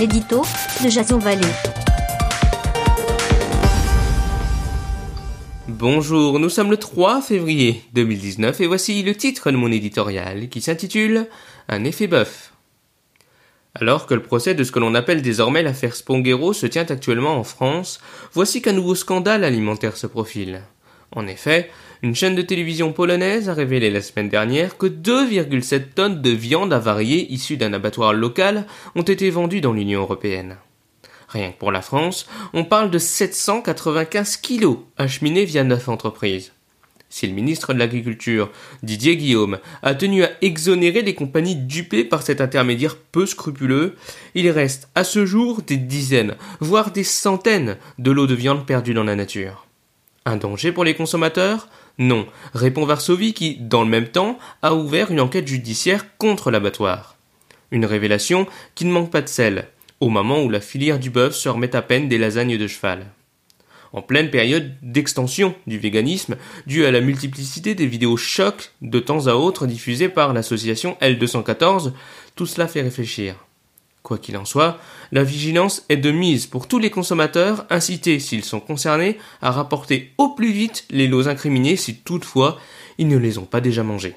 l'édito. Bonjour, nous sommes le 3 février 2019 et voici le titre de mon éditorial qui s'intitule Un effet bœuf. Alors que le procès de ce que l'on appelle désormais l'affaire Sponguero se tient actuellement en France, voici qu'un nouveau scandale alimentaire se profile. En effet, une chaîne de télévision polonaise a révélé la semaine dernière que 2,7 tonnes de viande avariée issue d'un abattoir local ont été vendues dans l'Union européenne. Rien que pour la France, on parle de 795 kilos acheminés via neuf entreprises. Si le ministre de l'Agriculture, Didier Guillaume, a tenu à exonérer les compagnies dupées par cet intermédiaire peu scrupuleux, il reste à ce jour des dizaines, voire des centaines de lots de viande perdus dans la nature. Un danger pour les consommateurs? Non, répond Varsovie qui, dans le même temps, a ouvert une enquête judiciaire contre l'abattoir. Une révélation qui ne manque pas de sel, au moment où la filière du bœuf se remet à peine des lasagnes de cheval. En pleine période d'extension du véganisme, due à la multiplicité des vidéos chocs de temps à autre diffusées par l'association L214, tout cela fait réfléchir. Quoi qu'il en soit, la vigilance est de mise pour tous les consommateurs incités, s'ils sont concernés, à rapporter au plus vite les lots incriminés si toutefois ils ne les ont pas déjà mangés.